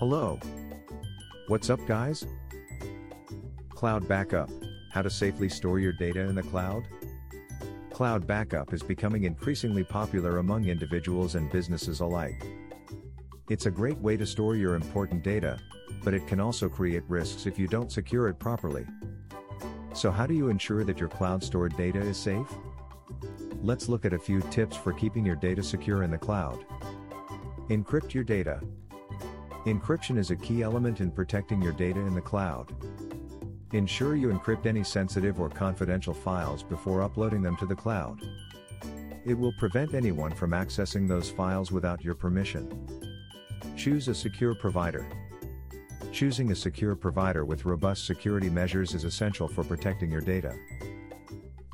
Hello. What's up, guys? Cloud Backup How to safely store your data in the cloud? Cloud backup is becoming increasingly popular among individuals and businesses alike. It's a great way to store your important data, but it can also create risks if you don't secure it properly. So, how do you ensure that your cloud stored data is safe? Let's look at a few tips for keeping your data secure in the cloud. Encrypt your data. Encryption is a key element in protecting your data in the cloud. Ensure you encrypt any sensitive or confidential files before uploading them to the cloud. It will prevent anyone from accessing those files without your permission. Choose a secure provider. Choosing a secure provider with robust security measures is essential for protecting your data.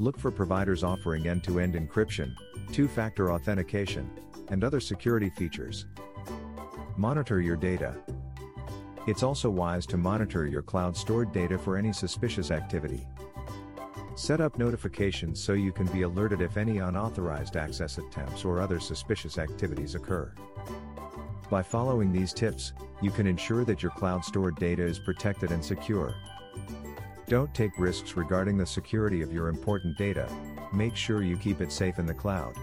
Look for providers offering end to end encryption, two factor authentication, and other security features. Monitor your data. It's also wise to monitor your cloud stored data for any suspicious activity. Set up notifications so you can be alerted if any unauthorized access attempts or other suspicious activities occur. By following these tips, you can ensure that your cloud stored data is protected and secure. Don't take risks regarding the security of your important data, make sure you keep it safe in the cloud.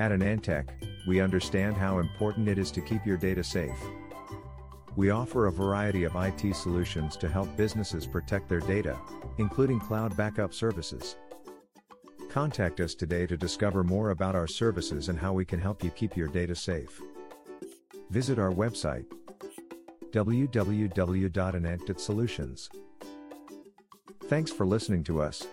At Anantek, we understand how important it is to keep your data safe. We offer a variety of IT solutions to help businesses protect their data, including cloud backup services. Contact us today to discover more about our services and how we can help you keep your data safe. Visit our website www.ananteksolutions. Thanks for listening to us.